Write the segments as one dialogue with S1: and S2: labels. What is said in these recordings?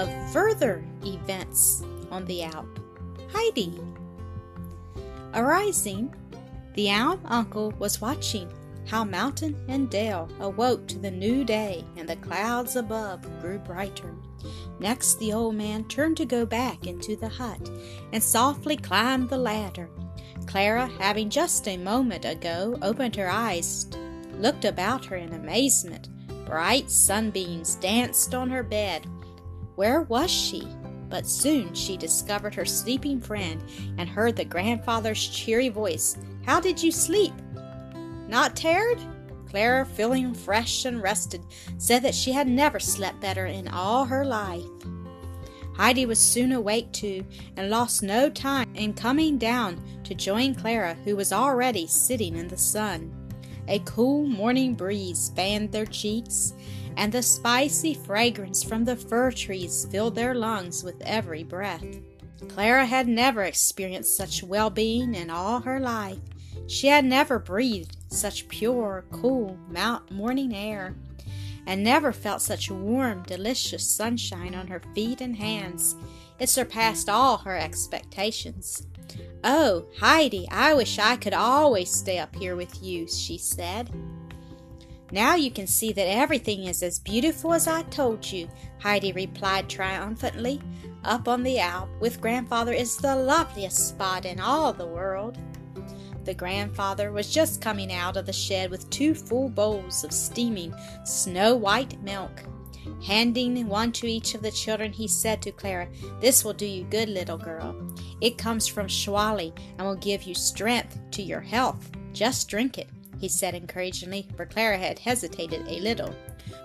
S1: of further events on the Alp. Heidi. Arising, the owl uncle was watching how mountain and dale awoke to the new day and the clouds above grew brighter. Next, the old man turned to go back into the hut and softly climbed the ladder. Clara, having just a moment ago opened her eyes, looked about her in amazement. Bright sunbeams danced on her bed. Where was she? But soon she discovered her sleeping friend and heard the grandfather's cheery voice. How did you sleep? Not tired? Clara, feeling fresh and rested, said that she had never slept better in all her life. Heidi was soon awake too, and lost no time in coming down to join Clara, who was already sitting in the sun. A cool morning breeze fanned their cheeks, and the spicy fragrance from the fir trees filled their lungs with every breath. Clara had never experienced such well being in all her life. She had never breathed such pure, cool morning air, and never felt such warm, delicious sunshine on her feet and hands. It surpassed all her expectations. Oh, Heidi, I wish I could always stay up here with you, she said. Now you can see that everything is as beautiful as I told you, Heidi replied triumphantly. Up on the Alp with grandfather is the loveliest spot in all the world. The grandfather was just coming out of the shed with two full bowls of steaming snow white milk. Handing one to each of the children, he said to Clara, This will do you good, little girl. It comes from Schwanli and will give you strength to your health. Just drink it, he said encouragingly, for Clara had hesitated a little.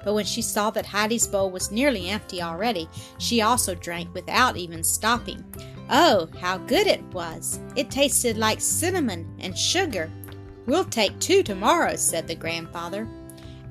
S1: But when she saw that Heidi's bowl was nearly empty already, she also drank without even stopping. Oh, how good it was! It tasted like cinnamon and sugar. We'll take two tomorrow, said the grandfather.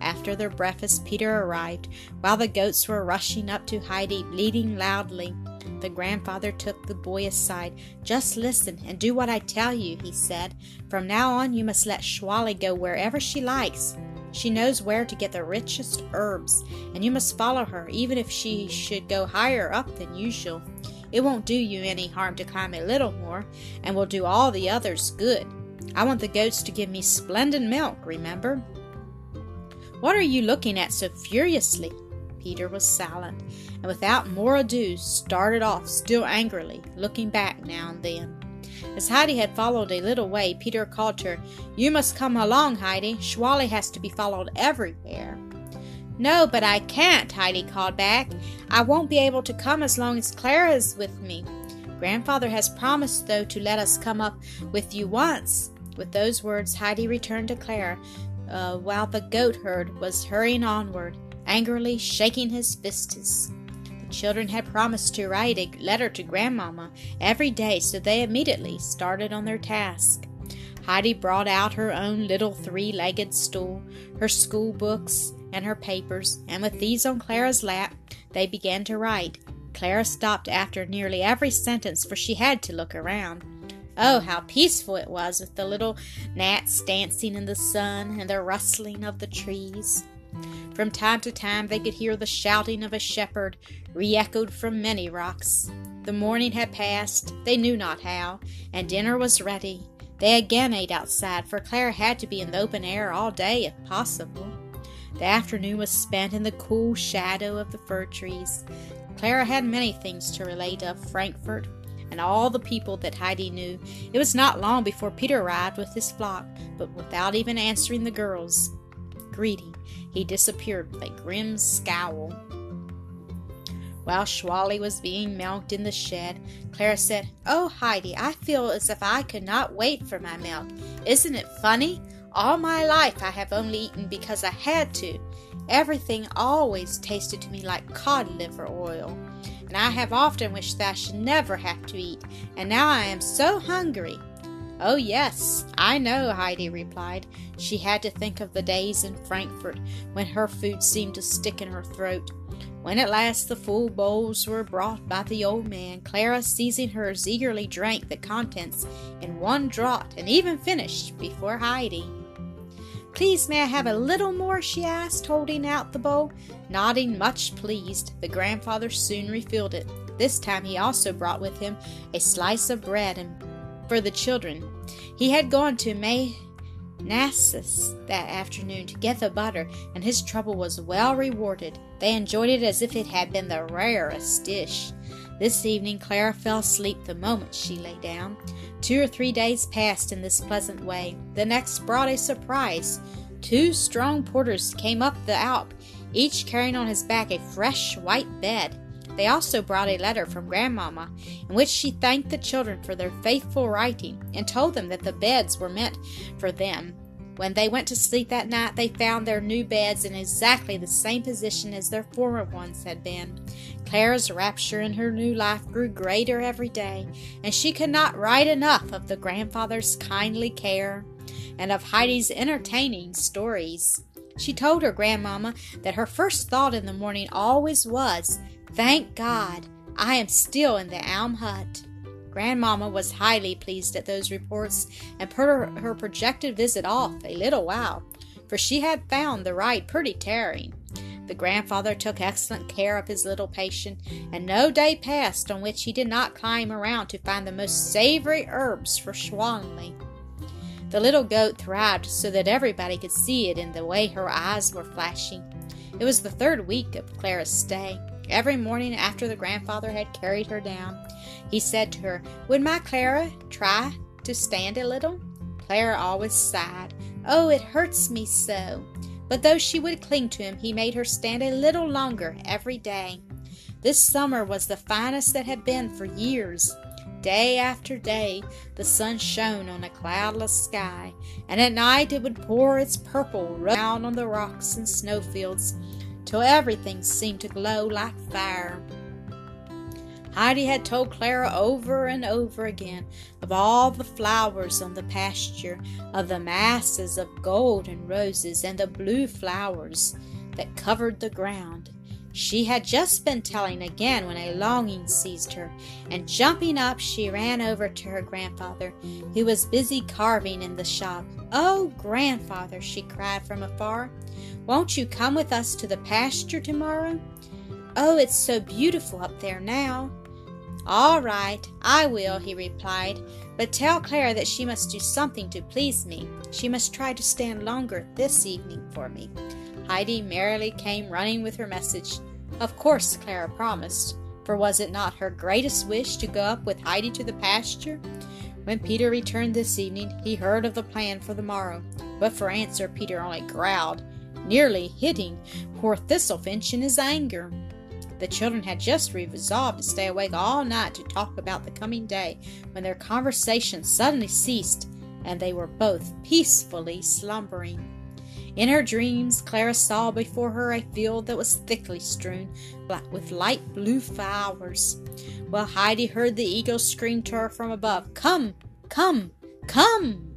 S1: After their breakfast, Peter arrived, while the goats were rushing up to Heidi, bleating loudly. The grandfather took the boy aside. Just listen and do what I tell you, he said. From now on, you must let Schwanli go wherever she likes. She knows where to get the richest herbs, and you must follow her, even if she should go higher up than usual. It won't do you any harm to climb a little more, and will do all the others good. I want the goats to give me splendid milk, remember? What are you looking at so furiously? Peter was silent, and without more ado started off, still angrily, looking back now and then. As Heidi had followed a little way, Peter called to her, You must come along, Heidi. Schwanli has to be followed everywhere. No, but I can't, Heidi called back. I won't be able to come as long as Clara is with me. Grandfather has promised, though, to let us come up with you once. With those words, Heidi returned to Clara, uh, while the goat herd was hurrying onward, angrily shaking his fists. The children had promised to write a letter to Grandmamma every day, so they immediately started on their task. Heidi brought out her own little three legged stool, her school books, and her papers, and with these on Clara's lap, they began to write. Clara stopped after nearly every sentence, for she had to look around. Oh, how peaceful it was with the little gnats dancing in the sun and the rustling of the trees. From time to time they could hear the shouting of a shepherd re echoed from many rocks. The morning had passed, they knew not how, and dinner was ready. They again ate outside, for Clara had to be in the open air all day if possible. The afternoon was spent in the cool shadow of the fir trees. Clara had many things to relate of Frankfurt and all the people that Heidi knew. It was not long before Peter arrived with his flock, but without even answering the girls' greeting, he disappeared with a grim scowl. While Schwanli was being milked in the shed, Clara said, Oh, Heidi, I feel as if I could not wait for my milk. Isn't it funny? All my life I have only eaten because I had to. Everything always tasted to me like cod liver oil, and I have often wished that I should never have to eat, and now I am so hungry. Oh, yes, I know, Heidi replied. She had to think of the days in Frankfurt when her food seemed to stick in her throat. When at last the full bowls were brought by the old man, Clara, seizing hers, eagerly drank the contents in one draught and even finished before Heidi. Please, may I have a little more? she asked, holding out the bowl. Nodding, much pleased, the grandfather soon refilled it. This time he also brought with him a slice of bread and for the children. He had gone to Maiensäss that afternoon to get the butter, and his trouble was well rewarded. They enjoyed it as if it had been the rarest dish. This evening Clara fell asleep the moment she lay down. Two or three days passed in this pleasant way. The next brought a surprise. Two strong porters came up the Alp, each carrying on his back a fresh white bed. They also brought a letter from Grandmamma, in which she thanked the children for their faithful writing and told them that the beds were meant for them. When they went to sleep that night, they found their new beds in exactly the same position as their former ones had been. Clara's rapture in her new life grew greater every day, and she could not write enough of the grandfather's kindly care and of Heidi's entertaining stories. She told her grandmamma that her first thought in the morning always was, Thank God, I am still in the elm hut. Grandmamma was highly pleased at those reports and put her, her projected visit off a little while, for she had found the ride pretty tiring. The grandfather took excellent care of his little patient, and no day passed on which he did not climb around to find the most savory herbs for Schwanli. The little goat thrived so that everybody could see it in the way her eyes were flashing. It was the third week of Clara's stay. Every morning after the grandfather had carried her down, he said to her, Would my Clara try to stand a little? Clara always sighed. Oh, it hurts me so. But though she would cling to him, he made her stand a little longer every day. This summer was the finest that had been for years. Day after day, the sun shone on a cloudless sky, and at night it would pour its purple down on the rocks and snowfields till everything seemed to glow like fire. Heidi had told Clara over and over again of all the flowers on the pasture, of the masses of golden roses and the blue flowers that covered the ground. She had just been telling again when a longing seized her, and jumping up, she ran over to her grandfather, who was busy carving in the shop. Oh, grandfather, she cried from afar, won't you come with us to the pasture tomorrow? Oh, it's so beautiful up there now. All right, I will, he replied, but tell Clara that she must do something to please me. She must try to stand longer this evening for me. Heidi merrily came running with her message. Of course, Clara promised, for was it not her greatest wish to go up with Heidi to the pasture? When Peter returned this evening, he heard of the plan for the morrow, but for answer Peter only growled, nearly hitting poor Thistlefinch in his anger. The children had just resolved to stay awake all night to talk about the coming day when their conversation suddenly ceased and they were both peacefully slumbering. In her dreams, Clara saw before her a field that was thickly strewn with light blue flowers, while Heidi heard the eagle scream to her from above, Come, come, come!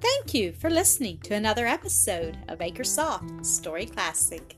S1: Thank you for listening to another episode of Acresoft Story Classic.